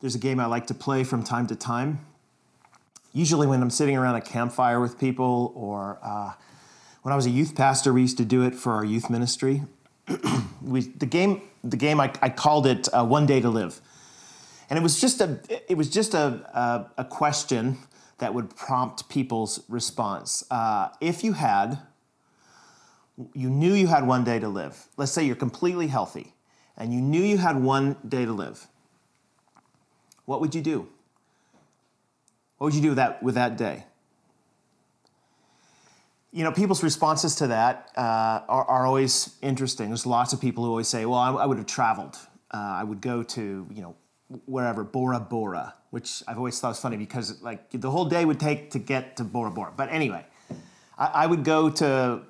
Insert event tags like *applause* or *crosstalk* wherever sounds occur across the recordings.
there's a game I like to play from time to time. Usually, when I'm sitting around a campfire with people, or uh, when I was a youth pastor, we used to do it for our youth ministry. *clears throat* we, the game, the game I, I called it uh, "One Day to Live," and it was just a, it was just a, a, a question that would prompt people's response. Uh, if you had, you knew you had one day to live. Let's say you're completely healthy, and you knew you had one day to live. What would you do? What would you do with that, with that day? You know, people's responses to that uh, are, are, always interesting. There's lots of people who always say, well, I, I would have traveled. Uh, I would go to, you know, wherever, Bora Bora, which I've always thought was funny because like the whole day would take to get to Bora Bora. But anyway, I, I would go to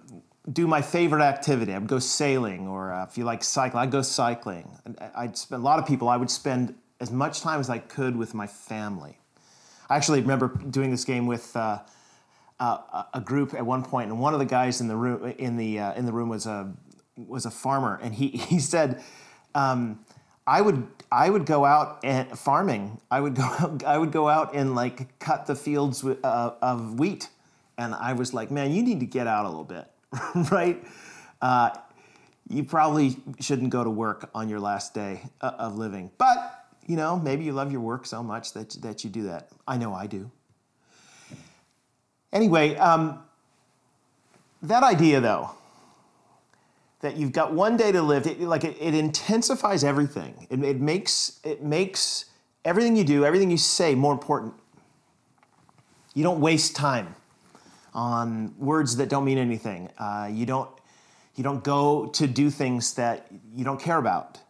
do my favorite activity. I would go sailing, or uh, if you like cycling, I'd go cycling. I'd spend a lot of people. I would spend as much time as I could with my family. I actually remember doing this game with uh, uh, a group at one point, and one of the guys in the room in the uh, in the room was a was a farmer, and he *laughs* he said. Um, I would I would go out and farming. I would go *laughs* I would go out and like cut the fields with, uh, of wheat, and I was like, man, you need to get out a little bit, *laughs* right? Uh, you probably shouldn't go to work on your last day uh, of living, but you know maybe you love your work so much that that you do that. I know I do. Anyway, um, that idea though that you've got one day to live, it, like it, it intensifies everything. It, it, makes it makes everything you do, everything you say more important. You don't waste time on words that don't mean anything. Uh, you don't you don't go to do things that you don't care about.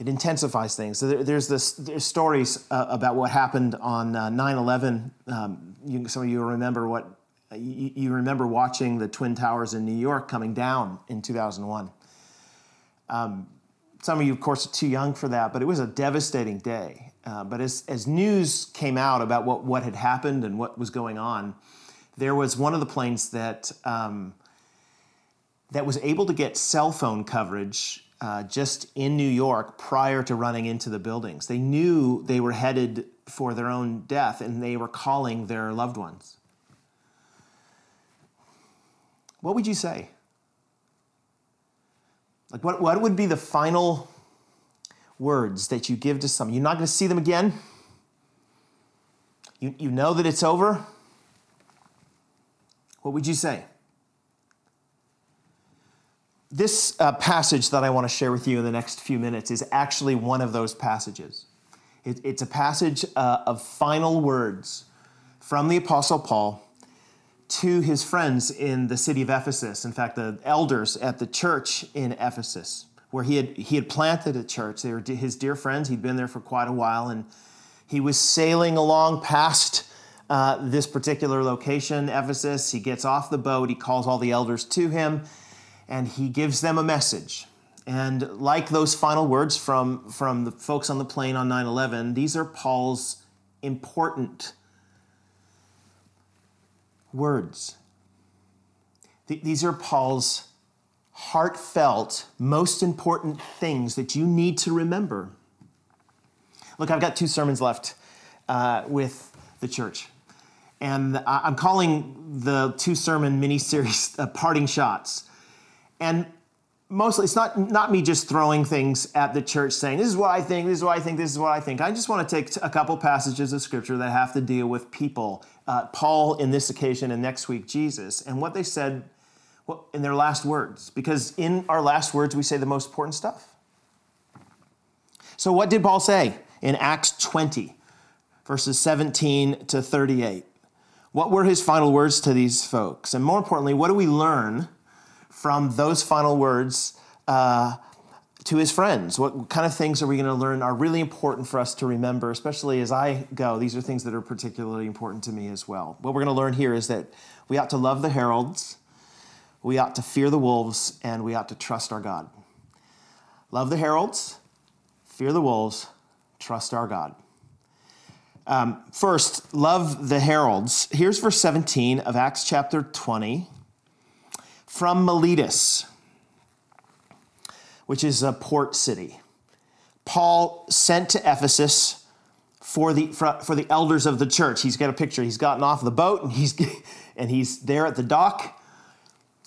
It intensifies things. So there, there's this there's stories uh, about what happened on uh, 9/11. Um, you, some of you remember what you, you, remember watching the Twin Towers in New York coming down in 2001. Um, some of you, of course, are too young for that, but it was a devastating day. Uh, but as, as news came out about what, what had happened and what was going on, there was one of the planes that, um, that was able to get cell phone coverage uh, just in New York prior to running into the buildings. They knew they were headed for their own death and they were calling their loved ones what would you say? Like, what, what would be the final words that you give to someone? You're not going to see them again. You, you know that it's over. What would you say? This uh, passage that I want to share with you in the next few minutes is actually one of those passages. It, it's a passage uh, of final words from the Apostle Paul to his friends in the city of Ephesus. In fact, the elders at the church in Ephesus, where he had, he had planted a church. They were his dear friends. He'd been there for quite a while, and he was sailing along past uh, this particular location, Ephesus. He gets off the boat. He calls all the elders to him, and he gives them a message. And like those final words from, from the folks on the plane on 9 11, these are Paul's important words. Th- these are Paul's heartfelt, most important things that you need to remember. Look, I've got two sermons left uh, with the church. And I'm calling the two sermon mini series uh, Parting Shots. And mostly it's not not me just throwing things at the church saying this is what i think this is what i think this is what i think. I just want to take a couple passages of scripture that have to deal with people uh, paul in this occasion and next week jesus and what they said in their last words because in our last words we say the most important stuff. So what did paul say in acts 20 verses 17 to 38 what were his final words to these folks? And more importantly what do we learn from those final words uh, to his friends? What kind of things are we going to learn are really important for us to remember, especially as I go? These are things that are particularly important to me as well. What we're going to learn here is that we ought to love the heralds, we ought to fear the wolves, and we ought to trust our God. Love the heralds, fear the wolves, trust our God. Um, first, love the heralds. Here's verse 17 of Acts chapter 20 from Miletus, which is a port city. Paul sent to Ephesus for the for, for the elders of the church. He's got a picture. He's gotten off the boat and he's *laughs* and he's there at the dock.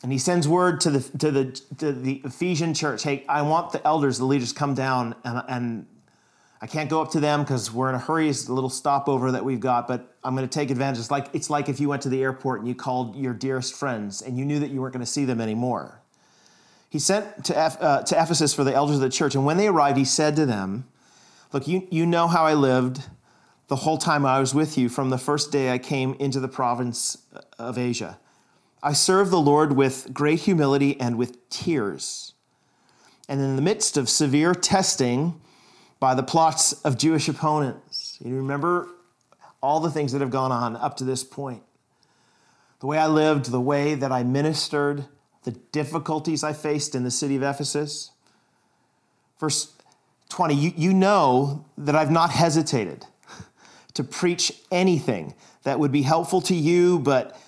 And he sends word to the to the to the Ephesian church, hey, I want the elders, the leaders, come down and, and I can't go up to them because we're in a hurry. It's a little stopover that we've got, but I'm going to take advantage. It's like it's like if you went to the airport and you called your dearest friends and you knew that you weren't going to see them anymore. He sent to, uh, to Ephesus for the elders of the church, and when they arrived, he said to them, Look, you, you know how I lived the whole time I was with you from the first day I came into the province of Asia. I served the Lord with great humility and with tears. And in the midst of severe testing by the plots of Jewish opponents, you remember all the things that have gone on up to this point. The way I lived, the way that I ministered, the difficulties I faced in the city of Ephesus. Verse 20, you, you know that I've not hesitated *laughs* to preach anything that would be helpful to you, but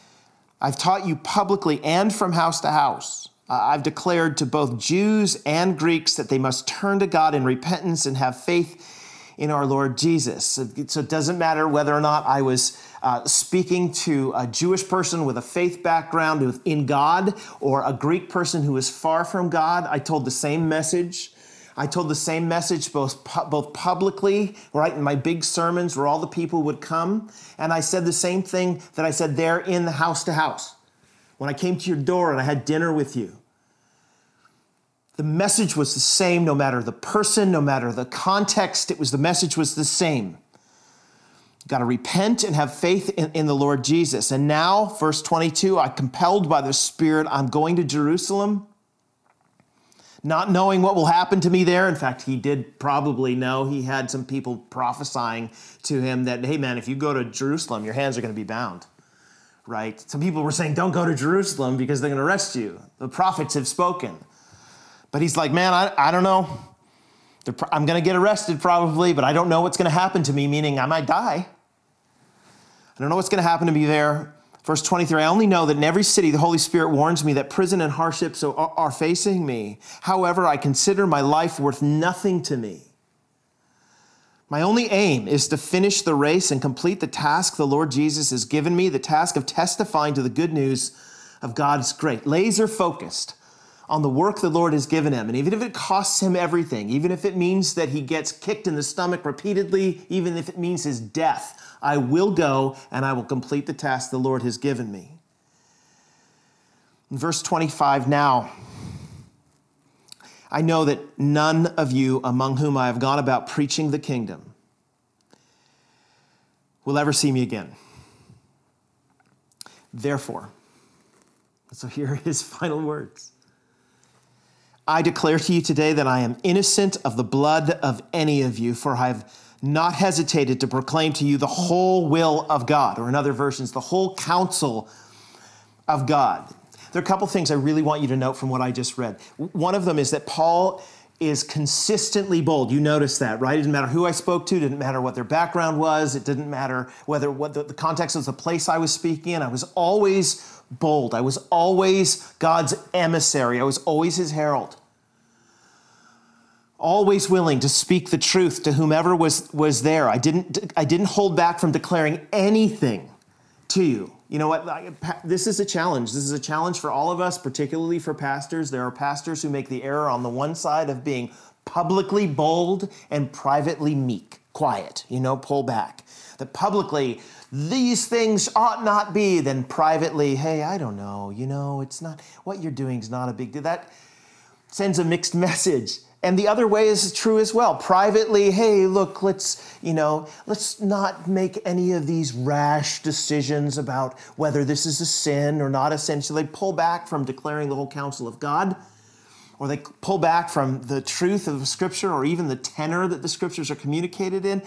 I've taught you publicly and from house to house. I've declared to both Jews and Greeks that they must turn to God in repentance and have faith in our Lord Jesus. So it doesn't matter whether or not I was uh, speaking to a Jewish person with a faith background in God or a Greek person who is far from God. I told the same message. I told the same message both, both publicly, right, in my big sermons where all the people would come. And I said the same thing that I said there in the house to house. When I came to your door and I had dinner with you. The message was the same no matter the person, no matter the context, it was the message was the same. Got to repent and have faith in, in, the Lord Jesus. And now, verse 22, I compelled by the Spirit, I'm going to Jerusalem not knowing what will happen to me there. In fact, he did probably know. He had some people prophesying to him that, hey, man, if you go to Jerusalem, your hands are going to be bound. Right? Some people were saying, don't go to Jerusalem because they're going to arrest you. The prophets have spoken. But he's like, man, I, I don't know. I'm going to get arrested probably, but I don't know what's going to happen to me, meaning I might die. I don't know what's going to happen to me there. Verse 23 I only know that in every city the Holy Spirit warns me that prison and hardships are facing me. However, I consider my life worth nothing to me. My only aim is to finish the race and complete the task the Lord Jesus has given me the task of testifying to the good news of God's great, laser focused on the work the Lord has given him. And even if it costs him everything, even if it means that he gets kicked in the stomach repeatedly, even if it means his death, I will go and I will complete the task the Lord has given me. In verse 25, now, I know that none of you among whom I have gone about preaching the kingdom will ever see me again. Therefore, so here are his *laughs* final words. I declare to you today that I am innocent of the blood of any of you, for I have not hesitated to proclaim to you the whole will of God, or in other versions, the whole counsel of God. There are a couple things I really want you to note from what I just read. One of them is that Paul is consistently bold. You notice that, right? It didn't matter who I spoke to, it didn't matter what their background was, it didn't matter whether what the, the context was the place I was speaking in. I was always bold. I was always God's emissary. I was always his herald always willing to speak the truth to whomever was, was there. I didn't, I didn't hold back from declaring anything to you. You know what? This is a challenge. This is a challenge for all of us, particularly for pastors. There are pastors who make the error on the one side of being publicly bold and privately meek, quiet, you know, pull back. That publicly, these things ought not be, then privately, hey, I don't know, you know, it's not, what you're doing is not a big deal. That sends a mixed *laughs* message. And the other way is true as well. Privately, hey, look, let's, you know, let's not make any of these rash decisions about whether this is a sin or not a sin. So they pull back from declaring the whole counsel of God, or they pull back from the truth of the scripture or even the tenor that the scriptures are communicated in.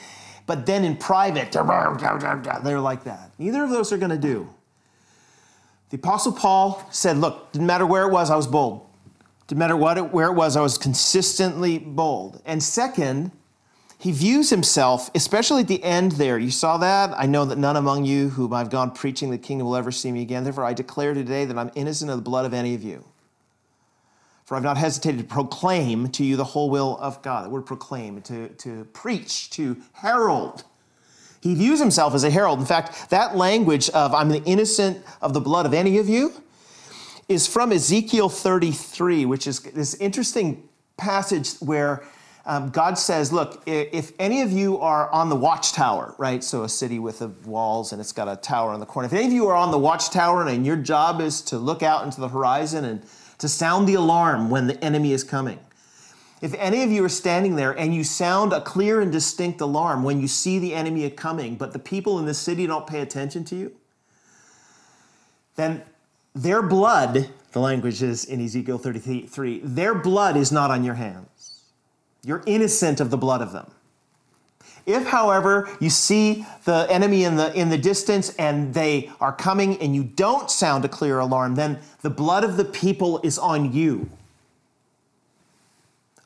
But then in private, they're like that. Neither of those are going to do. The Apostle Paul said, look, didn't matter where it was, I was bold. Didn't matter what it, where it was, I was consistently bold. And second, he views himself, especially at the end there. You saw that? I know that none among you whom I've gone preaching the kingdom will ever see me again. Therefore, I declare today that I'm innocent of the blood of any of you. For I've not hesitated to proclaim to you the whole will of God. The word proclaim, to, to preach, to herald He views himself as a herald. In fact, that language of I'm the innocent of the blood of any of you is from Ezekiel 33, which is this interesting passage where um, God says, Look, if any of you are on the watchtower, right? So a city with walls and it's got a tower on the corner. If any of you are on the watchtower and your job is to look out into the horizon and to sound the alarm when the enemy is coming, if any of you are standing there and you sound a clear and distinct alarm when you see the enemy coming, but the people in the city don't pay attention to you, then their blood, the language is in Ezekiel 33, their blood is not on your hands. You're innocent of the blood of them. If, however, you see the enemy in the, in the distance and they are coming and you don't sound a clear alarm, then the blood of the people is on you.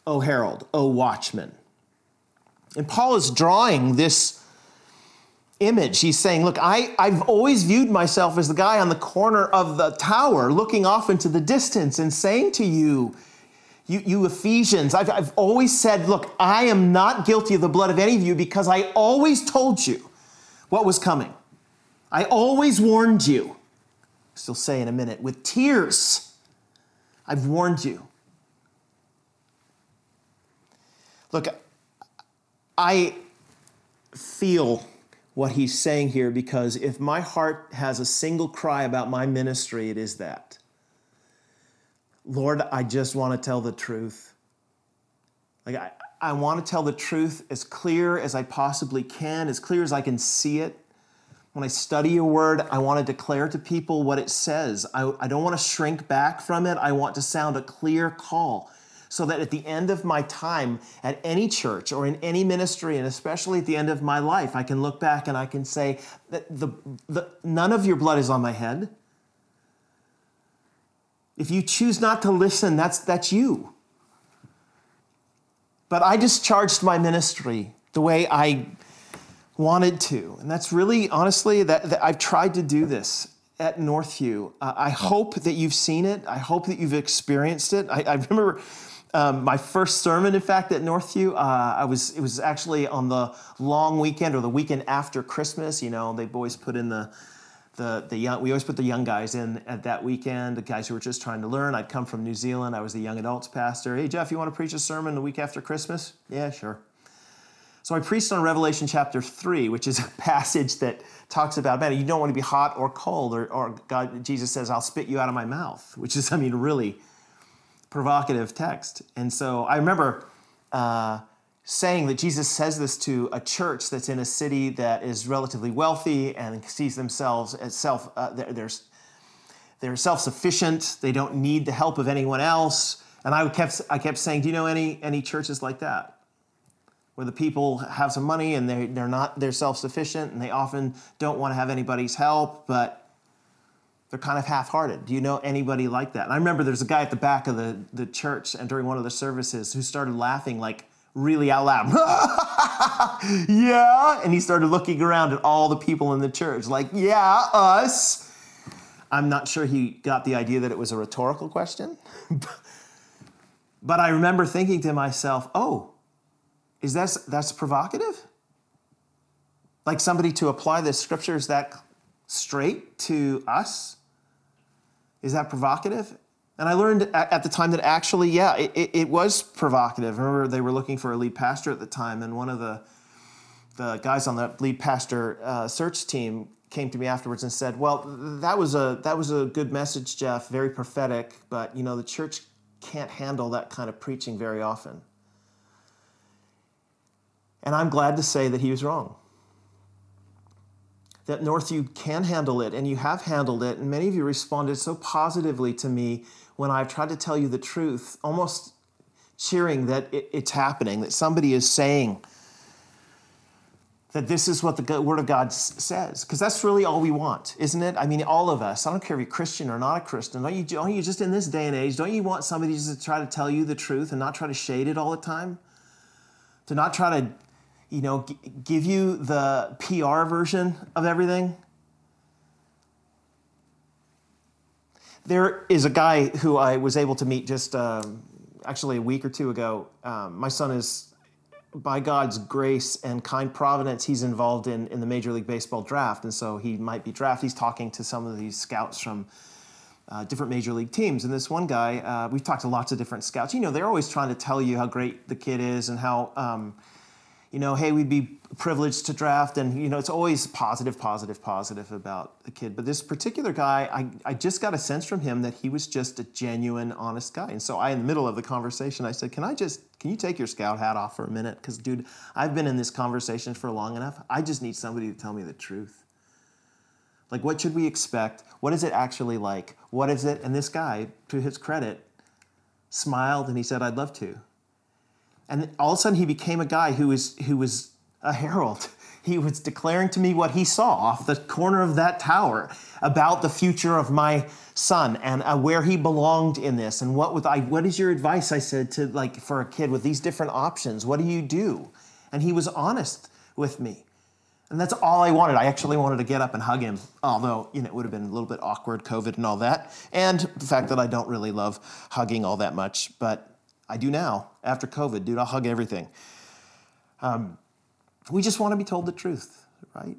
O herald, O watchman. And Paul is drawing this image. He's saying, Look, I, I've always viewed myself as the guy on the corner of the tower looking off into the distance and saying to you, you, you Ephesians, I've, I've always said, Look, I am not guilty of the blood of any of you because I always told you what was coming. I always warned you. Still say in a minute, with tears, I've warned you. Look, I feel what he's saying here because if my heart has a single cry about my ministry, it is that. Lord, I just want to tell the truth. Like, I, I want to tell the truth as clear as I possibly can, as clear as I can see it. When I study your word, I want to declare to people what it says. I, I don't want to shrink back from it. I want to sound a clear call so that at the end of my time at any church or in any ministry, and especially at the end of my life, I can look back and I can say that the, the, none of your blood is on my head. If you choose not to listen, that's, that's you. But I discharged my ministry the way I wanted to. And that's really, honestly, that, that I've tried to do this at Northview. Uh, I hope that you've seen it. I hope that you've experienced it. I, I remember um, my first sermon, in fact, at Northview, uh, I was it was actually on the long weekend or the weekend after Christmas. You know, they always put in the the the young. We always put the young guys in at that weekend. The guys who were just trying to learn. I'd come from New Zealand. I was the young adults pastor. Hey Jeff, you want to preach a sermon the week after Christmas? Yeah, sure. So I preached on Revelation chapter three, which is a *laughs* passage that talks about man, you don't want to be hot or cold, or, or God, Jesus says, "I'll spit you out of my mouth," which is, I mean, really provocative text. And so I remember uh, saying that Jesus says this to a church that's in a city that is relatively wealthy and sees themselves as self, uh, they're, they're self-sufficient. They don't need the help of anyone else. And I kept, I kept saying, do you know any, any churches like that? Where the people have some money and they, they're not, they're self-sufficient and they often don't want to have anybody's help, but they're kind of half-hearted. Do you know anybody like that? And I remember there's a guy at the back of the, the church and during one of the services who started laughing like really out loud. *laughs* yeah. And he started looking around at all the people in the church, like, yeah, us. I'm not sure he got the idea that it was a rhetorical question. *laughs* but I remember thinking to myself, oh, is that that's provocative? Like somebody to apply the scriptures that straight to us? Is that provocative? And I learned at the time that actually, yeah, it, it, it was provocative. Remember they were looking for a lead pastor at the time, and one of the the guys on the lead pastor uh, search team came to me afterwards and said, "Well, that was a that was a good message, Jeff, very prophetic, but you know the church can't handle that kind of preaching very often." And I'm glad to say that he was wrong that Northview can handle it and you have handled it. And many of you responded so positively to me when I've tried to tell you the truth, almost cheering that it, it's happening, that somebody is saying that this is what the Word of God says. Because that's really all we want, isn't it? I mean, all of us, I don't care if you're Christian or not a Christian, don't you, don't you just in this day and age, don't you want somebody just to try to tell you the truth and not try to shade it all the time? To not try to you know, g- give you the PR version of everything. There is a guy who I was able to meet just um, actually a week or two ago. Um, my son is by God's grace and kind providence, he's involved in, in the Major League Baseball draft. And so he might be drafted. He's talking to some of these scouts from uh, different major league teams. And this one guy, uh, we've talked to lots of different scouts. You know, they're always trying to tell you how great the kid is and how, um, you know, hey, we'd be privileged to draft. And, you know, it's always positive, positive, positive about the kid. But this particular guy, I, I just got a sense from him that he was just a genuine, honest guy. And so I, in the middle of the conversation, I said, can I just, can you take your scout hat off for a minute? Because, dude, I've been in this conversation for long enough. I just need somebody to tell me the truth. Like, what should we expect? What is it actually like? What is it? And this guy, to his credit, smiled and he said, I'd love to. And all of a sudden, he became a guy who was, who was a herald. *laughs* He was declaring to me what he saw off the corner of that tower about the future of my son and uh, where he belonged in this. And what, with I, what is your advice? I said to like for a kid with these different options. What do you do? And he was honest with me. And that's all I wanted. I actually wanted to get up and hug him, although, you know, it would have been a little bit awkward, COVID and all that. And the fact that I don't really love hugging all that much, but I do now. After COVID, dude, I'll hug everything. Um, we just want to be told the truth, right?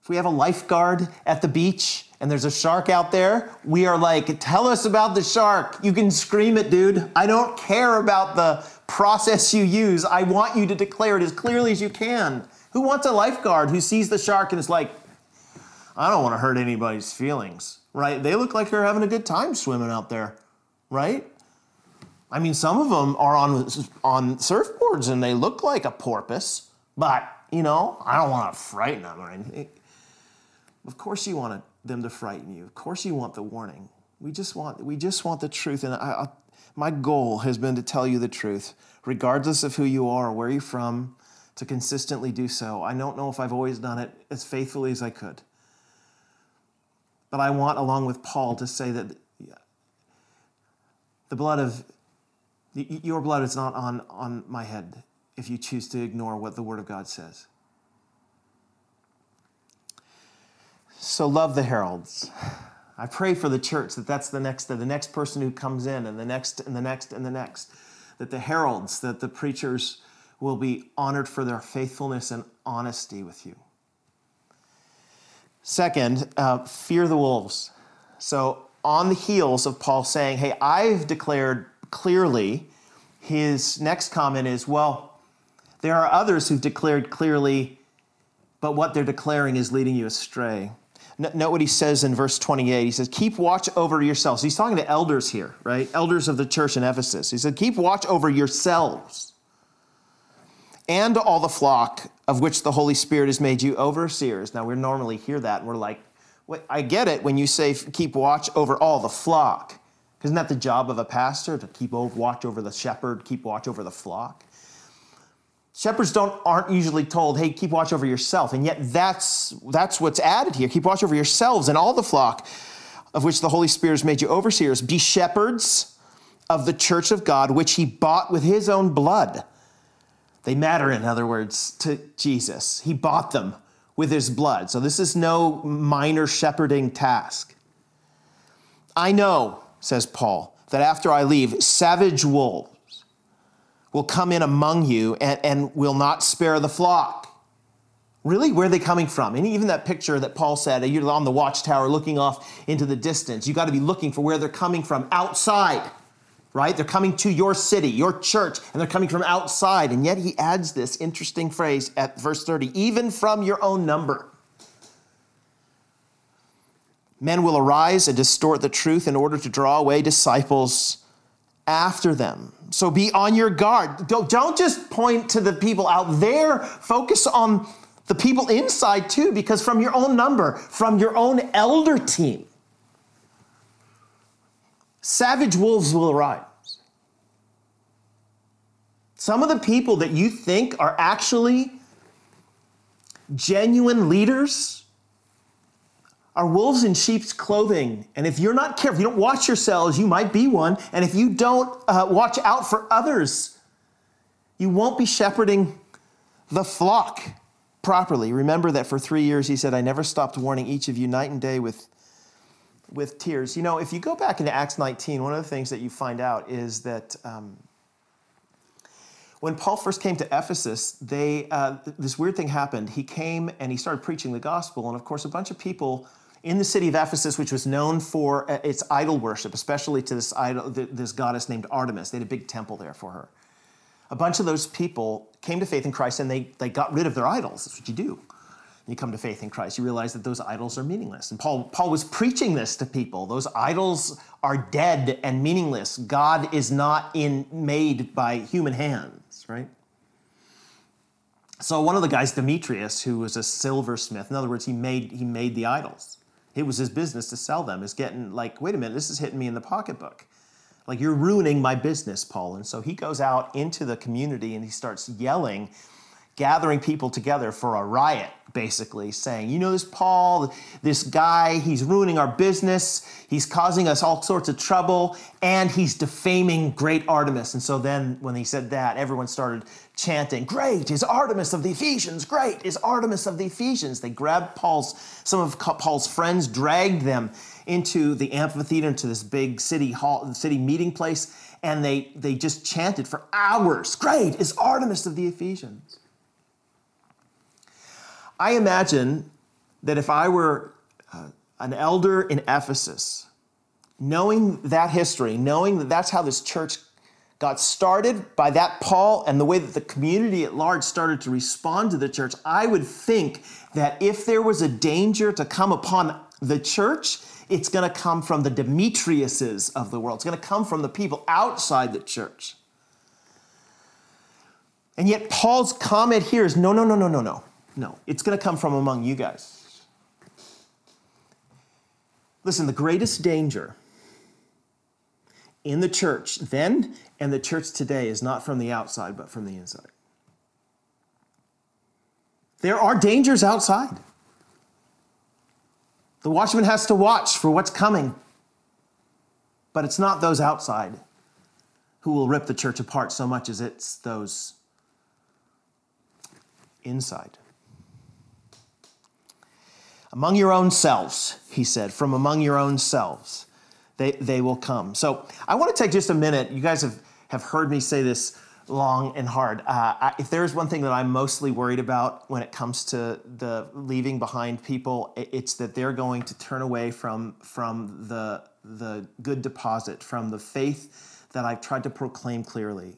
If we have a lifeguard at the beach and there's a shark out there, we are like, tell us about the shark. You can scream it, dude. I don't care about the process you use. I want you to declare it as clearly as you can. Who wants a lifeguard who sees the shark and is like, I don't want to hurt anybody's feelings, right? They look like they're having a good time swimming out there, right? I mean, some of them are on on surfboards and they look like a porpoise, but you know, I don't want to frighten them or anything. Of course, you want them to frighten you. Of course, you want the warning. We just want we just want the truth, and I, I, my goal has been to tell you the truth, regardless of who you are, or where you're from, to consistently do so. I don't know if I've always done it as faithfully as I could. But I want, along with Paul, to say that the blood of your blood is not on, on my head if you choose to ignore what the Word of God says. So love the heralds. I pray for the church that that's the next the next person who comes in and the next and the next and the next that the heralds that the preachers will be honored for their faithfulness and honesty with you. Second, uh, fear the wolves. So, on the heels of Paul saying, Hey, I've declared clearly, his next comment is, Well, there are others who've declared clearly, but what they're declaring is leading you astray. Note what he says in verse 28. He says, Keep watch over yourselves. He's talking to elders here, right? Elders of the church in Ephesus. He said, Keep watch over yourselves and all the flock of which the Holy Spirit has made you overseers. Now, we normally hear that and we're like, I get it when you say keep watch over all the flock. Isn't that the job of a pastor to keep watch over the shepherd, keep watch over the flock? Shepherds don't aren't usually told, "Hey, keep watch over yourself," and yet that's that's what's added here. Keep watch over yourselves and all the flock of which the Holy Spirit has made you overseers. Be shepherds of the church of God, which He bought with His own blood. They matter, in other words, to Jesus. He bought them with his blood. So this is no minor shepherding task. I know, says Paul, that after I leave, savage wolves will come in among you and, and will not spare the flock. Really? Where are they coming from? And even that picture that Paul said, you're on the watchtower looking off into the distance. You got to be looking for where they're coming from outside right? They're coming to your city, your church, and they're coming from outside. And yet he adds this interesting phrase at verse 30 even from your own number. Men will arise and distort the truth in order to draw away disciples after them. So be on your guard. Don't just point to the people out there, focus on the people inside too, because from your own number, from your own elder team, savage wolves will arise. Some of the people that you think are actually genuine leaders are wolves in sheep's clothing. And if you're not careful, you don't watch yourselves, you might be one. And if you don't uh, watch out for others, you won't be shepherding the flock properly. Remember that for three years he said, I never stopped warning each of you night and day with with tears. You know, if you go back into Acts 19, one of the things that you find out is that um, when Paul first came to Ephesus, they, uh, this weird thing happened. He came and he started preaching the gospel. And of course, a bunch of people in the city of Ephesus, which was known for uh, its idol worship, especially to this, idol, this goddess named Artemis, they had a big temple there for her. A bunch of those people came to faith in Christ and they, they got rid of their idols. That's what you do you come to faith in Christ, you realize that those idols are meaningless. And Paul, Paul was preaching this to people. Those idols are dead and meaningless. God is not in, made by human hands, right? So one of the guys, Demetrius, who was a silversmith, in other words, he made, he made the idols. It was his business to sell them. Is getting like, wait a minute, this is hitting me in the pocketbook. Like you're ruining my business, Paul. And so he goes out into the community and he starts yelling gathering people together for a riot, basically, saying, You know, this Paul, this guy, he's ruining our business, he's causing us all sorts of trouble, and he's defaming great Artemis. And so then, when he said that, everyone started chanting, Great is Artemis of the Ephesians, great is Artemis of the Ephesians. They grabbed Paul's, some of Paul's friends, dragged them into the amphitheater, into this big city hall, city meeting place, and they, they just chanted for hours, Great is Artemis of the Ephesians. I imagine that if I were uh, an elder in Ephesus, knowing that history, knowing that that's how this church got started by that Paul and the way that the community at large started to respond to the church, I would think that if there was a danger to come upon the church, it's going to come from the Demetriuses of the world. It's going to come from the people outside the church. And yet, Paul's comment here is no, no, no, no, no, no. No, it's going to come from among you guys. Listen, the greatest danger in the church then and the church today is not from the outside, but from the inside. There are dangers outside. The watchman has to watch for what's coming. But it's not those outside who will rip the church apart so much as it's those inside. Among your own selves, he said, from among your own selves, they, they will come. So I want to take just a minute. You guys have, have heard me say this long and hard. Uh, I, if there's one thing that I'm mostly worried about when it comes to the leaving behind people, it's that they're going to turn away from, from the, the good deposit, from the faith that I've tried to proclaim clearly.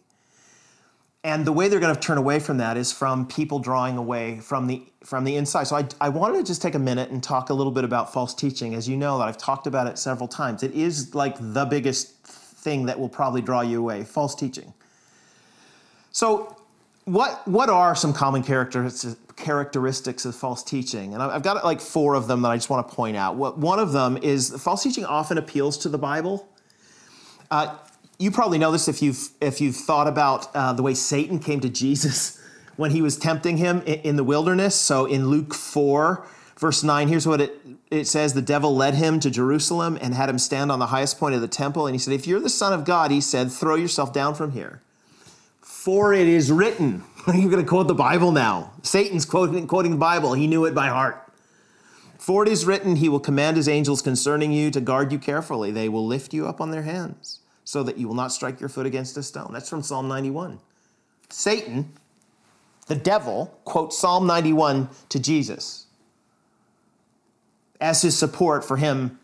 And the way they're going to turn away from that is from people drawing away from the from the inside. So I, I wanted to just take a minute and talk a little bit about false teaching. As you know, that I've talked about it several times. It is like the biggest thing that will probably draw you away. False teaching. So, what what are some common characteristics characteristics of false teaching? And I've got like four of them that I just want to point out. What one of them is false teaching often appeals to the Bible. Uh, you probably know this if you've if you've thought about uh, the way Satan came to Jesus *laughs* when he was tempting him in, in the wilderness. So in Luke four, verse nine, here's what it it says: the devil led him to Jerusalem and had him stand on the highest point of the temple, and he said, "If you're the Son of God," he said, "throw yourself down from here, for it is written." *laughs* You're going to quote the Bible now. Satan's quoting, quoting the Bible. He knew it by heart. For it is written, He will command His angels concerning you to guard you carefully. They will lift you up on their hands so that you will not strike your foot against a stone. That's from Psalm 91. Satan, the devil, quotes Psalm 91 to Jesus as his support for him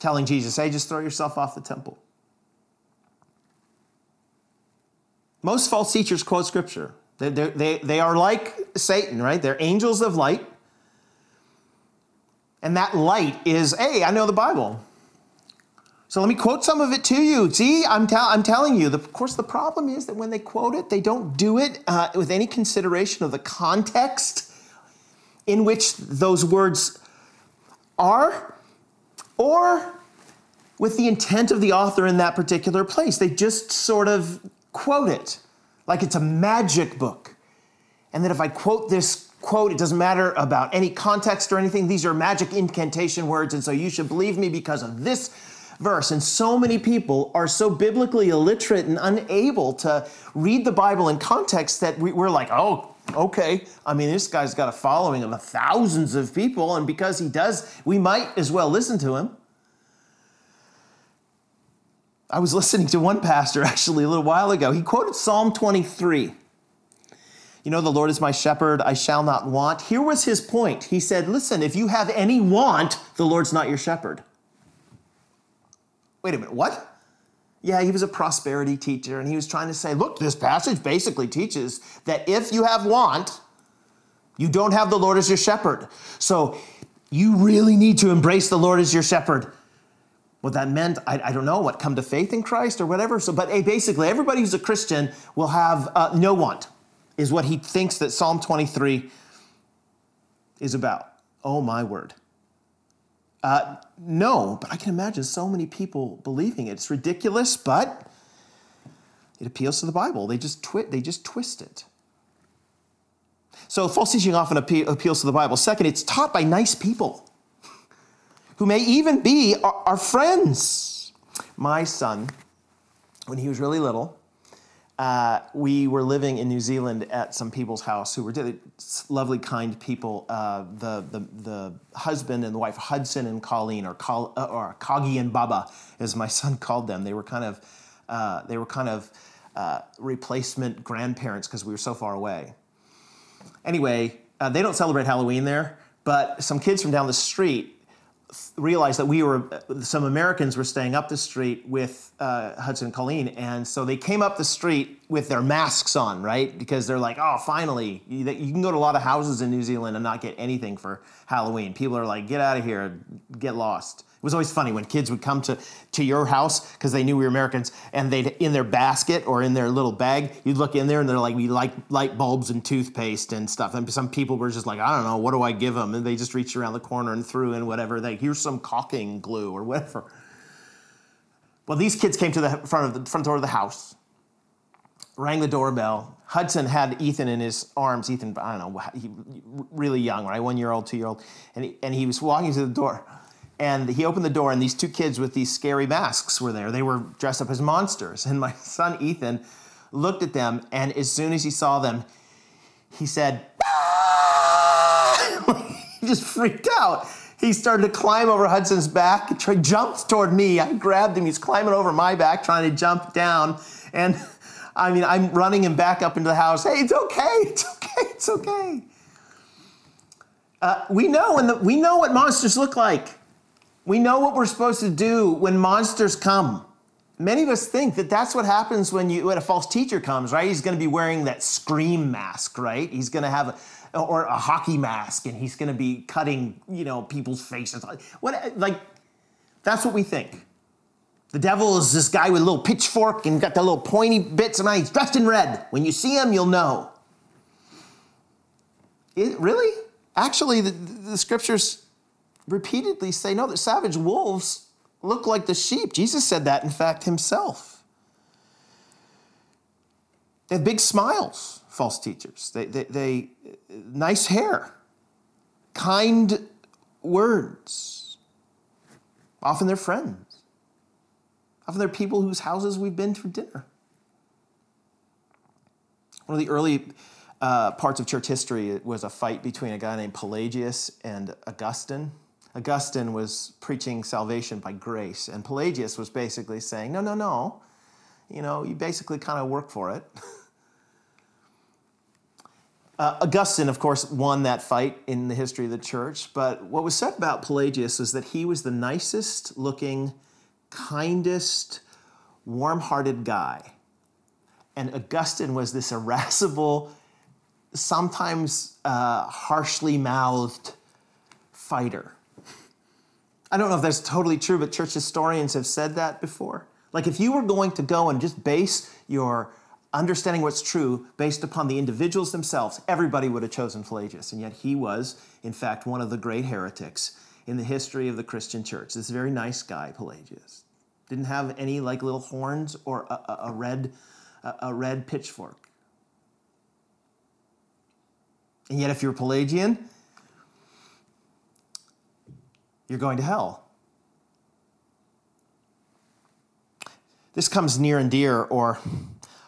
telling Jesus, hey, just throw yourself off the temple. Most false teachers quote scripture. They, they, they are like Satan, right? They're angels of light. And that light is, hey, I know the Bible. So let me quote some of it to you. See, I'm, te- I'm telling you. The, of course, the problem is that when they quote it, they don't do it uh, with any consideration of the context in which those words are, or with the intent of the author in that particular place. They just sort of quote it like it's a magic book. And that if I quote this quote, it doesn't matter about any context or anything. These are magic incantation words, and so you should believe me because of this verse. And so many people are so biblically illiterate and unable to read the Bible in context that we, are like, oh, okay. I mean, this guy's got a following of thousands of people, and because he does, we might as well listen to him. I was *laughs* listening to one pastor actually a little while ago. He quoted Psalm 23. You know, the Lord is my shepherd, I shall not want. Here was his point. He said, Listen, if you have any want, the Lord's not your shepherd. Wait a minute, what? Yeah, he was a prosperity teacher, and he was trying to say, Look, this passage basically teaches that if you have want, you don't have the Lord as your shepherd. So you really need to embrace the Lord as your shepherd. What that meant, I, I, don't know, what, come to faith in Christ or whatever. So, but hey, basically, everybody who's a Christian will have uh, no want, is what he thinks that Psalm 23 is about. Oh, my word. Uh, no, but I can imagine so many people believing it. It's ridiculous, but it appeals to the Bible. They just, twi- they just twist it. So false teaching often appeals to the Bible. Second, it's taught by nice people who may even be our, our friends. My son, when he was really little, uh, we were living in New Zealand at some people's house who were lovely, kind people. Uh, the, the, the husband and the wife, Hudson and Colleen, or, Col- uh, or Kagi and Baba, as my *laughs* son called them. They were kind of, uh, they were kind of uh, replacement grandparents because we were so far away. Anyway, uh, they don't celebrate Halloween there, but some kids from down the street realized that we were some Americans were staying up the street with uh, Hudson Colleen, and so they came up the street with their masks on, right? Because they're like, oh, finally, you, can go to a lot of houses in New Zealand and not get anything for Halloween. People are like, get out of here, get lost. It was always funny when kids would come to, to your house because they knew we were Americans, and they'd in their basket or in their little bag, you'd look in there and they're like, we like light bulbs and toothpaste and stuff. And some people were just like, I don't know, what do I give them? And they just reached around the corner and threw in whatever. They here's some caulking glue or whatever. Well, these kids came to the front of the front door of the house, rang the doorbell. Hudson had Ethan in his arms. Ethan, I don't know, he, really young, right? One year old, two year old, and he, and he was walking to the door and he opened the door and these two kids with these scary masks were there. They were dressed up as monsters. *laughs* And my son ethan looked at them and as soon as he saw them he said ah! *laughs* he just freaked out. He started to climb over hudson's back jumped toward me. I grabbed him. He's climbing over my back trying to jump down. And *laughs* i mean i'm running him back up into the house. Hey it's okay it's okay it's okay. Uh, we know we know what monsters look like we know what we're supposed to do when monsters come. Many of us think that that's what happens when you when a false teacher comes, right? He's going to be wearing that scream mask, right? He's going to have a, or a hockey mask, and he's going to be cutting, you know, people's faces. What like that's what we think. The devil is this guy with a little pitchfork and got the little pointy bits, and he's dressed in red. When you see him, you'll know. It, really? Actually, the, the scriptures repeatedly say, no, that savage wolves look like the sheep. Jesus said that, in fact, himself. They have big smiles, false teachers. They, they, they nice hair, kind words. Often they're friends. Often they're people whose houses we've been for dinner. One of the early uh, parts of church history was a fight between a guy named Pelagius and Augustine. Augustine was preaching salvation by grace, and Pelagius was basically saying, no, no, no. You know, you basically kind of work for it. *laughs* Uh, Augustine, of course, won that fight in the history of the church, but what was said about Pelagius is that he was the nicest looking, kindest, warm hearted guy. And Augustine was this irascible, sometimes uh, harshly mouthed fighter. I don't know if that's totally true, but church historians have said that before. Like if you were going to go and just base your understanding what's true based upon the individuals themselves, everybody would have chosen Pelagius. And yet he was, in fact, one of the great heretics in the history of the Christian church. This very nice guy, Pelagius. Didn't have any like little horns or a, a, a red, a, a red pitchfork. And yet, if you're Pelagian, you're going to hell. This comes near and dear or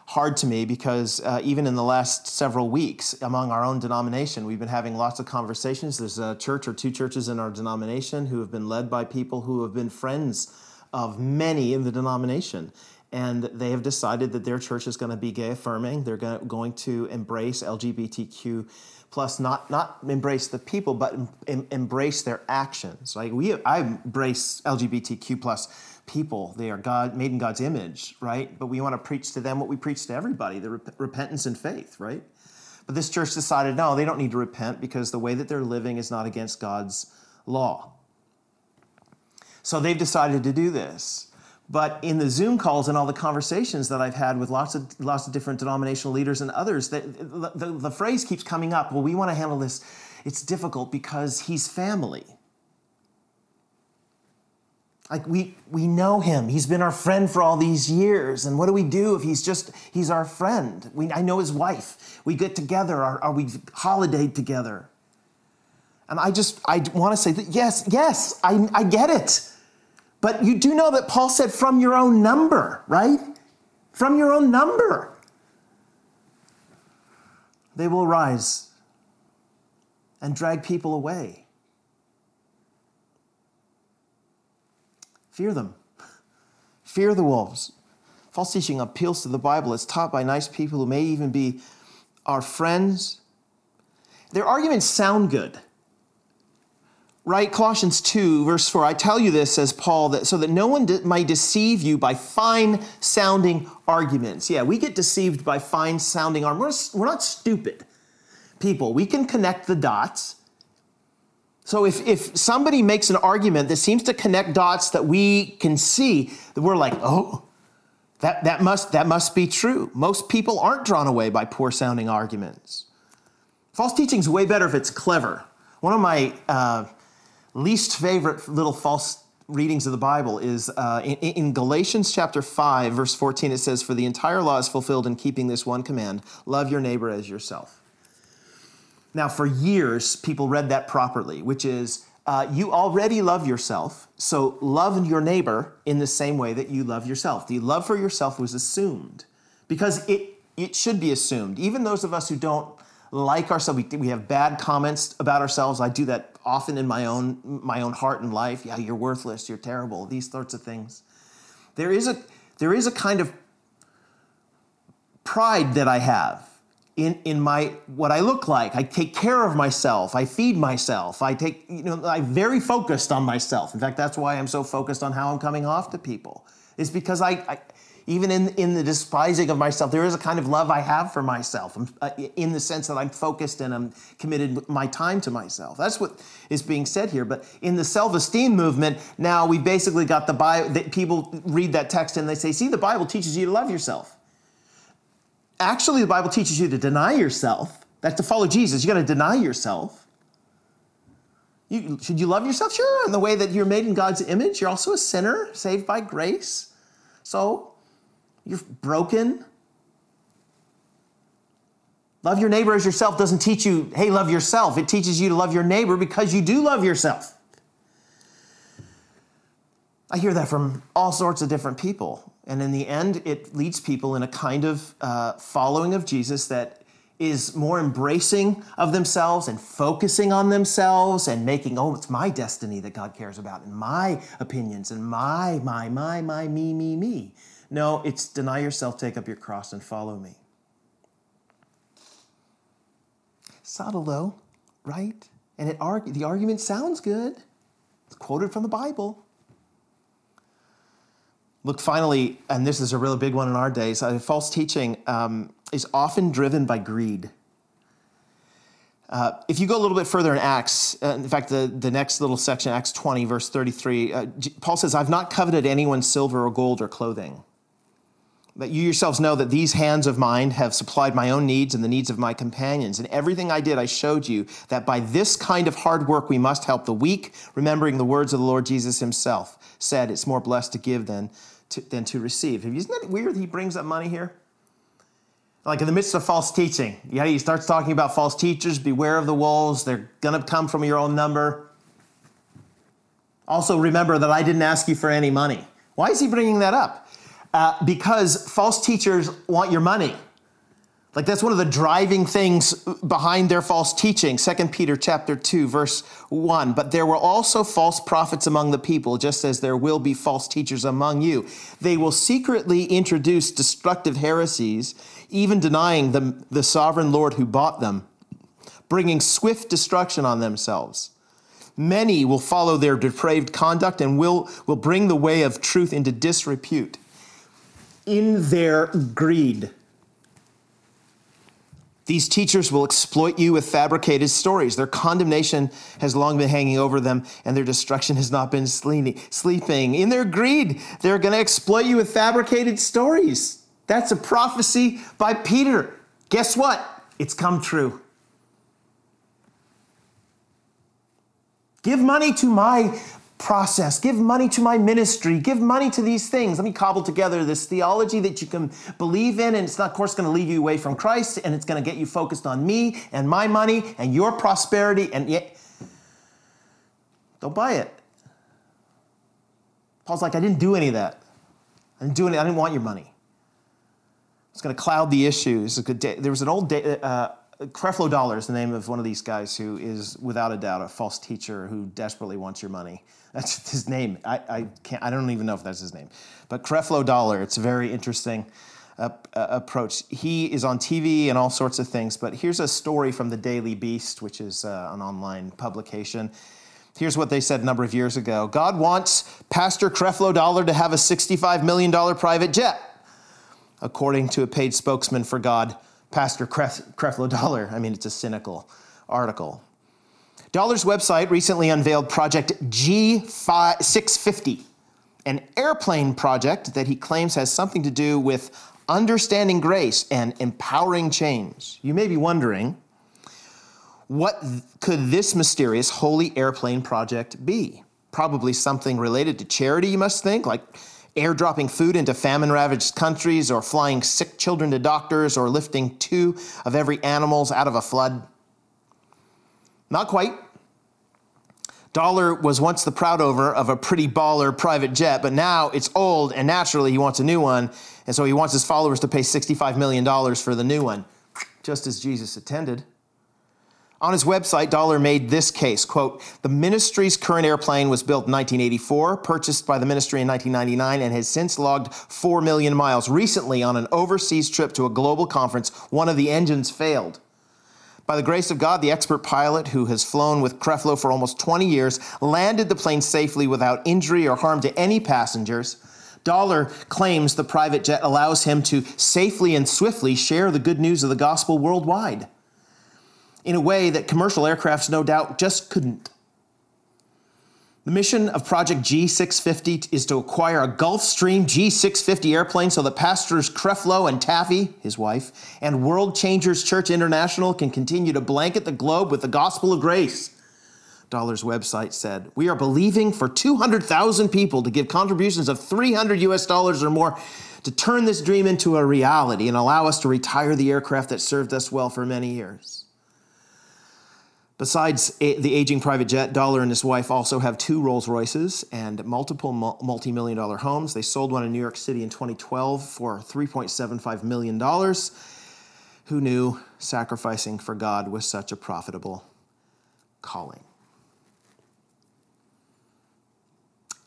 hard to me because uh, even in the last several weeks among our own denomination, we've been having lots of conversations. There's a church or two churches in our denomination who have been led by people who have been friends of many in the denomination. And they have decided that their church is going to be gay affirming. They're going to embrace LGBTQ plus not not embrace the people, but em, embrace their actions. Like we, I embrace LGBTQ plus people. They are God made in God's image, right? But we want to preach to them what we preach to everybody: the rep- repentance and faith, right? But this church decided no, they don't need to repent because the way that they're living is not against God's law. So they've decided to do this. But in the Zoom calls and all the conversations that I've had with lots of lots of different denominational leaders and others, the, the, the phrase keeps coming up. Well, we want to handle this. It's difficult because he's family. Like we we know him. He's been our friend for all these years. And what do we do if he's just he's our friend? We, I know his wife. We get together or we holidayed together. And I just I want to say that yes, yes, I, I get it. But you do know that Paul said from your own number, right? From your own number. They will rise and drag people away. Fear them. Fear the wolves. False teaching appeals to the Bible. It's taught by nice people who may even be our friends. Their arguments sound good right? Colossians 2, verse 4. I tell you this, says Paul, that so that no one de- might deceive you by fine sounding arguments. Yeah, we get deceived by fine sounding arguments. We're, we're not stupid people. We can connect the dots. So if, if somebody makes an argument that seems to connect dots that we can see, that we're like, oh, that, that, must, that must be true. Most people aren't drawn away by poor sounding arguments. False teaching is way better if it's clever. One of my uh, least favorite little false readings of the Bible is uh, in, in, Galatians chapter 5, verse 14, it says, For the entire law is fulfilled in keeping this one command love your neighbor as yourself. Now, for years, people read that properly, which is, uh, you already love yourself, so love your neighbor in the same way that you love yourself. The love for yourself was assumed because it, it should be assumed. Even those of us who don't like ourselves. We, we have bad comments about ourselves. I do that often in my own my own heart and life. Yeah, you're worthless. You're terrible. These sorts of things. There is a there is a kind of pride that I have in in my what I look like. I take care of myself. I feed myself. I take you know I'm very focused on myself. In fact, that's why I'm so focused on how I'm coming off to people. Is because I, I even in, in the despising of myself, there is a kind of love I have for myself uh, in the sense that I'm focused and I'm committed my time to myself. That's what is being said here. But in the self esteem movement, now we basically got the Bible, that people read that text and they say, see, the Bible teaches you to love yourself. Actually, the Bible teaches you to deny yourself. That's to follow Jesus. You got to deny yourself. You, should you love yourself? Sure, in the way that you're made in God's image. You're also a sinner, saved by grace. So you're broken. Love your neighbor as yourself doesn't teach you, hey, love yourself. It teaches you to love your neighbor because you do love yourself. I hear that from all sorts of different people. And in the end, it leads people in a kind of uh, following of Jesus that is more embracing of themselves and focusing on themselves and making, oh, it's my destiny that God cares about and my opinions and my, my, my, my, me, me, me. No, it's deny yourself, take up your cross, and follow me. Subtle though, right? And it argue, the argument sounds good. It's quoted from the Bible. Look, finally, and this is a really big one in our days, uh, false teaching um, is often driven by greed. Uh, if you go a little bit further in Acts, uh, in fact, the, the next little section, Acts 20, verse 33, uh, Paul says, I've not coveted anyone's silver or gold or clothing that you yourselves know that these hands of mine have supplied my own needs and the needs of my companions. And everything I did, I showed you that by this kind of hard work we must help the weak, remembering the words of the Lord Jesus himself said, It's more blessed to give than to, than to receive. Isn't that weird he brings up money here? Like in the midst of false teaching, yeah, he starts talking about false teachers, beware of the wolves, they're gonna come from your own number. Also, remember that I didn't ask you for any money. Why is he bringing that up? Uh, because false teachers want your money. Like that's one of the driving things behind their false teaching. 2 Peter chapter 2 verse 1. But there were also false prophets among the people, just as there will be false teachers among you. They will secretly introduce destructive heresies, even denying the, the sovereign Lord who bought them, bringing swift destruction on themselves. Many will follow their depraved conduct and will, will bring the way of truth into disrepute. In their greed, these teachers will exploit you with fabricated stories. Their condemnation has long been hanging over them, and their destruction has not been sleeping. In their greed, they're going to exploit you with fabricated stories. That's a prophecy by Peter. Guess what? It's come true. Give money to my process. Give money to my ministry. Give money to these things. Let me cobble together this theology that you can believe in, and it's not, of course, going to lead you away from Christ, and it's going to get you focused on me and my money and your prosperity, and yet, don't buy it. Paul's like, I didn't do any of that. I didn't do any. I didn't want your money. It's going to cloud the issues. There was an old day, uh, Creflo Dollar is the name of one of these guys who is, without a doubt, a false teacher who desperately wants your money. That's his name. I, I can't. I don't even know if that's his name. But Creflo Dollar. It's a very interesting uh, uh, approach. He is on TV and all sorts of things. But here's a story from the Daily Beast, which is uh, an online publication. Here's what they said a number of years ago God wants Pastor Creflo Dollar to have a $65 million private jet, according to a paid spokesman for God, Pastor Creflo Dollar. I mean, it's a cynical article. Dollar's website recently unveiled Project G650, an airplane project that he claims has something to do with understanding grace and empowering change. You may be wondering, what could this mysterious holy airplane project be? Probably something related to charity, you must think, like airdropping food into famine ravaged countries, or flying sick children to doctors, or lifting two of every animals out of a flood. Not quite. Dollar was once the proud owner of a pretty baller private jet, but now it's old and naturally he wants a new one. And so he wants his followers to pay $65 million for the new one, just as Jesus attended. On his website, Dollar made this case, quote, the ministry's current airplane was built in 1984, purchased by the ministry in 1999, and has since logged 4 million miles. Recently, on an overseas trip to a global conference, one of the engines failed. By the grace of God, the expert pilot who has flown with Creflo for almost 20 years landed the plane safely without injury or harm to any passengers. Dollar claims the private jet allows him to safely and swiftly share the good news of the gospel worldwide in a way that commercial aircrafts, no doubt, just couldn't. The mission of Project G650 is to acquire a Gulfstream G650 airplane so that pastors Creflo and Taffy, his wife, and World Changers Church International can continue to blanket the globe with the gospel of grace. Dollar's website said, We are believing for 200,000 people to give contributions of 300 US dollars or more to turn this dream into a reality and allow us to retire the aircraft that served us well for many years. Besides the aging private jet, Dollar and his wife also have two Rolls Royces and multiple multi million dollar homes. They sold one in New York City in 2012 for $3.75 million. Who knew sacrificing for God was such a profitable calling?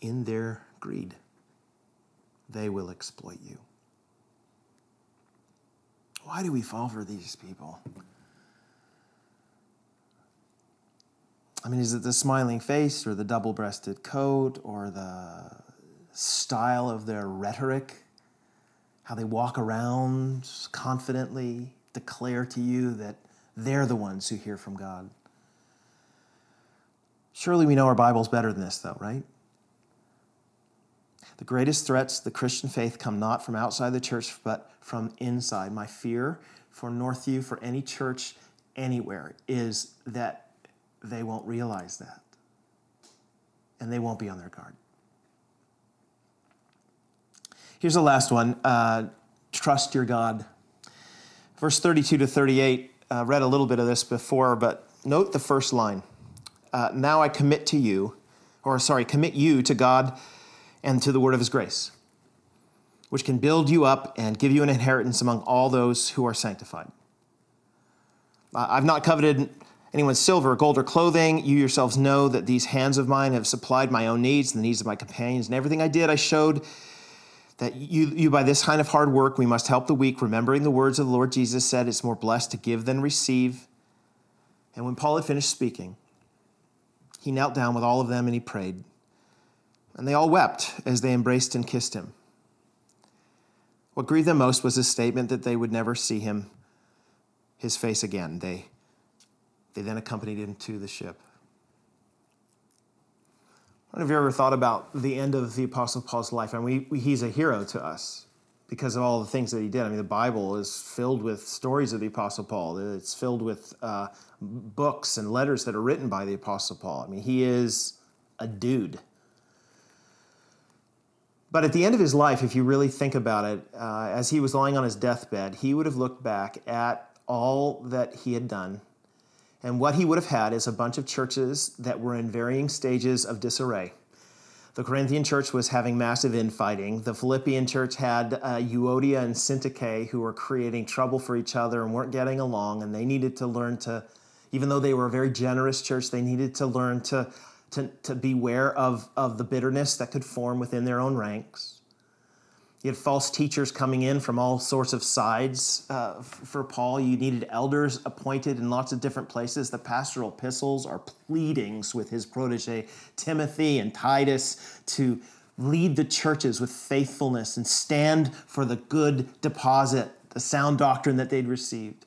In their greed, they will exploit you. Why do we fall for these people? I mean, is it the smiling face or the double breasted coat or the style of their rhetoric? How they walk around confidently, declare to you that they're the ones who hear from God. Surely we know our Bible's better than this, though, right? The greatest threats to the Christian faith come not from outside the church, but from inside. My fear for Northview, for any church anywhere, is that they won't realize that. And they won't be on their guard. Here's the last one uh, trust your God. Verse 32 to 38, uh, read a little bit of this before, but note the first line. Uh, now I commit to you, or sorry, commit you to God and to the word of his grace. which can build you up and give you an inheritance among all those who are sanctified. I've not coveted anyone's silver, gold, or clothing. You yourselves know that these hands of mine have supplied my own needs and the needs of my companions. And everything I did, I showed that you, you by this kind of hard work, we must help the weak, remembering the words of the Lord Jesus said, It's more blessed to give than receive. And when Paul had finished speaking, he knelt down with all of them and he prayed. And they all wept as they embraced and kissed him. What grieved them most was his statement that they would never see him, his face again. They, they then accompanied him to the ship. I don't know if you ever thought about the end of the Apostle Paul's life. I mean, we, he's a hero to us because of all the things that he did. I mean, the Bible is filled with stories of the Apostle Paul. It's filled with uh, books and letters that are written by the Apostle Paul. I mean, he is a dude. But at the end of his life, if you really think about it, uh, as he was lying on his deathbed, he would have looked back at all that he had done. And what he would have had is a bunch of churches that were in varying stages of disarray. The Corinthian church was having massive infighting. The Philippian church had uh, Euodia and Syntyche who were creating trouble for each other and weren't getting along, and they needed to learn to, even though they were a very generous church, they needed to learn to to, to beware of, of the bitterness that could form within their own ranks. You had false teachers coming in from all sorts of sides uh, for Paul. You needed elders appointed in lots of different places. The pastoral epistles are pleadings with his protege Timothy and Titus to lead the churches with faithfulness and stand for the good deposit, the sound doctrine that they'd received.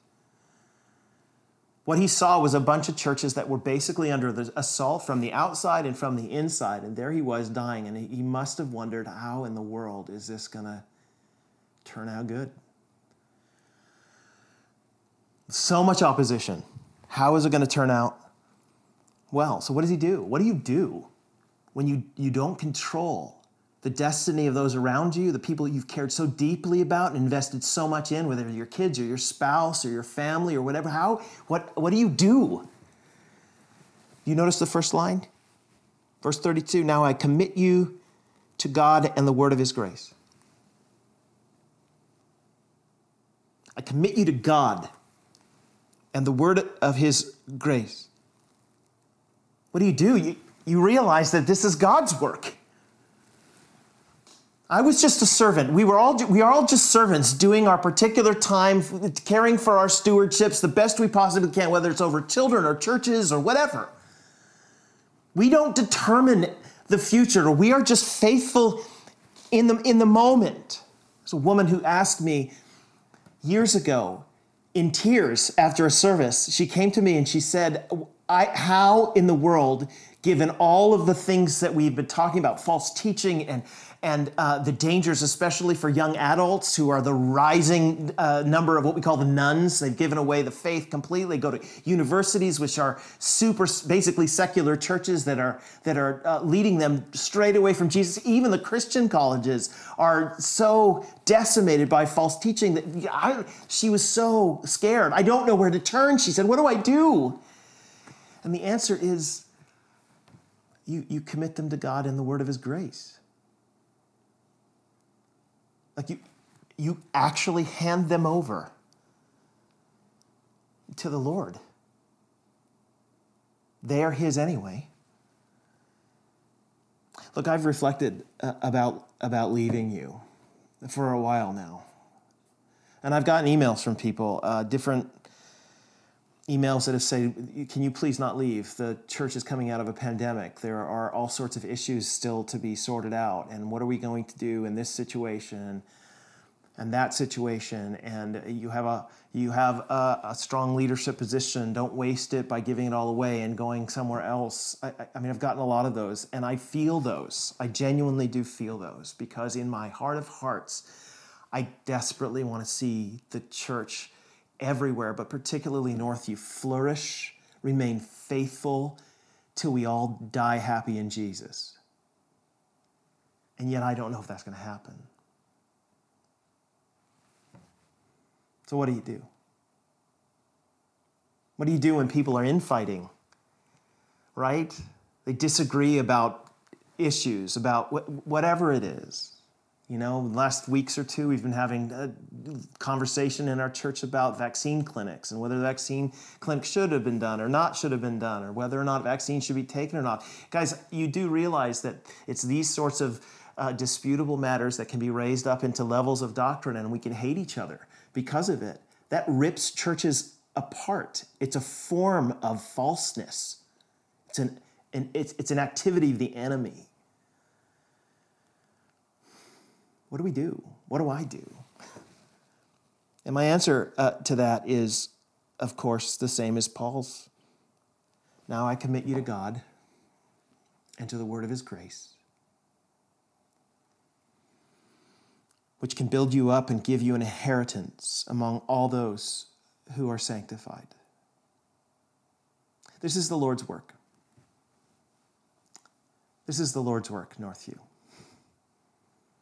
What he saw was a bunch of churches that were basically under the assault from the outside and from the inside. And there he was dying. And he must have wondered, how in the world is this going to turn out good? So much opposition. How is it going to turn out well? So, what does he do? What do you do when you, you don't control the destiny of those around you, the people you've cared so deeply about and invested so much in, whether your kids or your spouse or your family or whatever, how, what, what do you do? You notice the first line? Verse 32 Now I commit you to God and the word of his grace. I commit you to God and the word of his grace. What do you do? You, you realize that this is God's work. I was just a servant. We were all we are all just servants doing our particular time caring for our stewardships the best we possibly can whether it's over children or churches or whatever. We don't determine the future. We are just faithful in the in the moment. There's a woman who asked me years ago in tears after a service. She came to me and she said, I, how in the world, given all of the things that we've been talking about, false teaching and and uh, the dangers, especially for young adults who are the rising uh, number of what we call the nones. They've given away the faith completely. Go to universities, which are super, basically secular churches that are that are uh, leading them straight away from Jesus. Even the Christian colleges are so decimated by false teaching that I, she was so scared. I don't know where to turn. She said, "What do I do?" And the answer is, you you commit them to God in the word of His grace. Like you, you actually hand them over to the Lord. They are His anyway. Look, I've reflected uh, about, about leaving you for a while now. And I've gotten emails from people, uh, different emails that have said, Can you please not leave? The church is coming out of a pandemic. There are all sorts of issues still to be sorted out. And what are we going to do in this situation? and that situation and you have a you have a, a, strong leadership position don't waste it by giving it all away and going somewhere else I, I, mean i've gotten a lot of those and i feel those i genuinely do feel those because in my heart of hearts i desperately want to see the church everywhere but particularly Northview flourish remain faithful till we all die happy in jesus and yet i don't know if that's going to happen So, what do you do? What do you do when people are infighting? Right? They disagree about issues, about whatever it is. You know, last weeks or two, we've been having a conversation in our church about vaccine clinics and whether the vaccine clinic should have been done or not should have been done, or whether or not vaccines should be taken or not. Guys, you do realize that it's these sorts of uh, disputable matters that can be raised up into levels of doctrine, and we can hate each other because of it. That rips churches apart. It's a form of falseness. It's an, an it's, it's an activity of the enemy. What do we do? What do I do? And my answer uh, to that is, of course, the same as Paul's. Now I commit you to God and to the word of his grace, which can build you up and give you an inheritance among all those who are sanctified. This is the Lord's work. This is the Lord's work, Northview.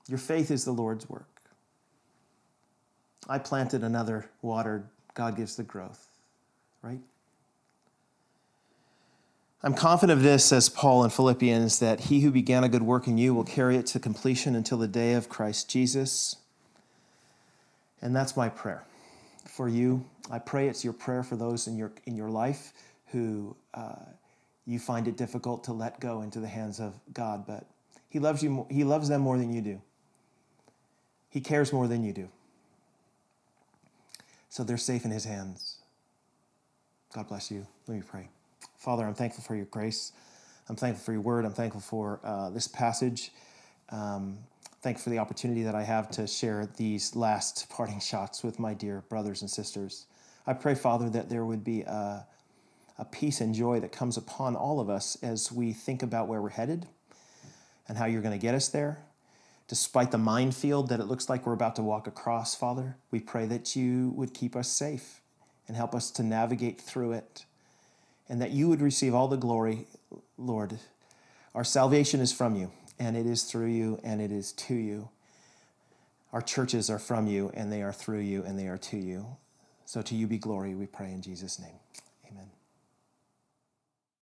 Your faith is the Lord's work. I planted another, watered, God gives the growth, right? I'm confident of this, says Paul in Philippians, that he who began a good work in you will carry it to completion until the day of Christ Jesus. And that's my prayer for you. I pray it's your prayer for those in your, in your life who uh, you find it difficult to let go into the hands of God, but he loves you. He loves them more than you do. He cares more than you do. So they're safe in His hands. God bless you. Let me pray. Father, I'm thankful for your grace. I'm thankful for your word. I'm thankful for uh, this passage. Um, thankful for the opportunity that I have to share these last *laughs* parting shots with my dear brothers and sisters. I pray, Father, that there would be a, a peace and joy that comes upon all of us as we think about where we're headed and how you're going to get us there despite the minefield that it looks like we're about to walk across, Father, we pray that you would keep us safe and help us to navigate through it, and that you would receive all the glory, Lord. Our salvation is from you, and it is through you, and it is to you. Our churches are from you, and they are through you, and they are to you. So to you be glory, we pray in Jesus' name.